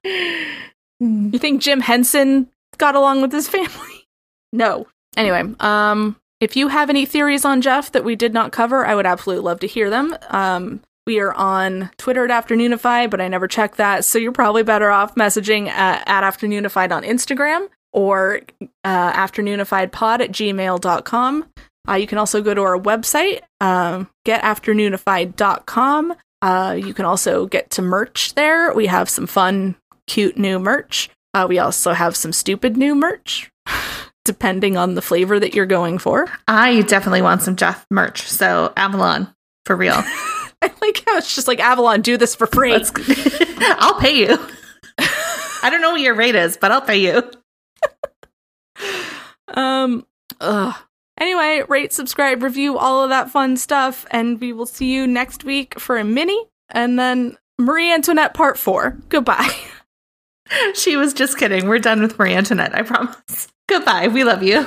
You think Jim Henson got along with his family? No. Anyway, um, if you have any theories on Gef that we did not cover, I would absolutely love to hear them. Um, we are on Twitter at Afternoonify, but I never check that, so you're probably better off messaging at, at Afternoonified on Instagram or uh, afternoonifiedpod at gmail.com. Uh, you can also go to our website, um, getafternoonified.com. Uh, you can also get to merch there. We have some fun, cute new merch. Uh, we also have some stupid new merch, depending on the flavor that you're going for. I definitely want some Gef merch. So Avalon, for real. I like how it's just like Avalon, do this for free. I'll pay you. I don't know what your rate is, but I'll pay you. Um, ugh. Anyway, rate, subscribe, review, all of that fun stuff, and we will see you next week for a mini, and then Marie Antoinette Part Four. Goodbye. She was just kidding. We're done with Marie Antoinette, I promise. Goodbye. We love you.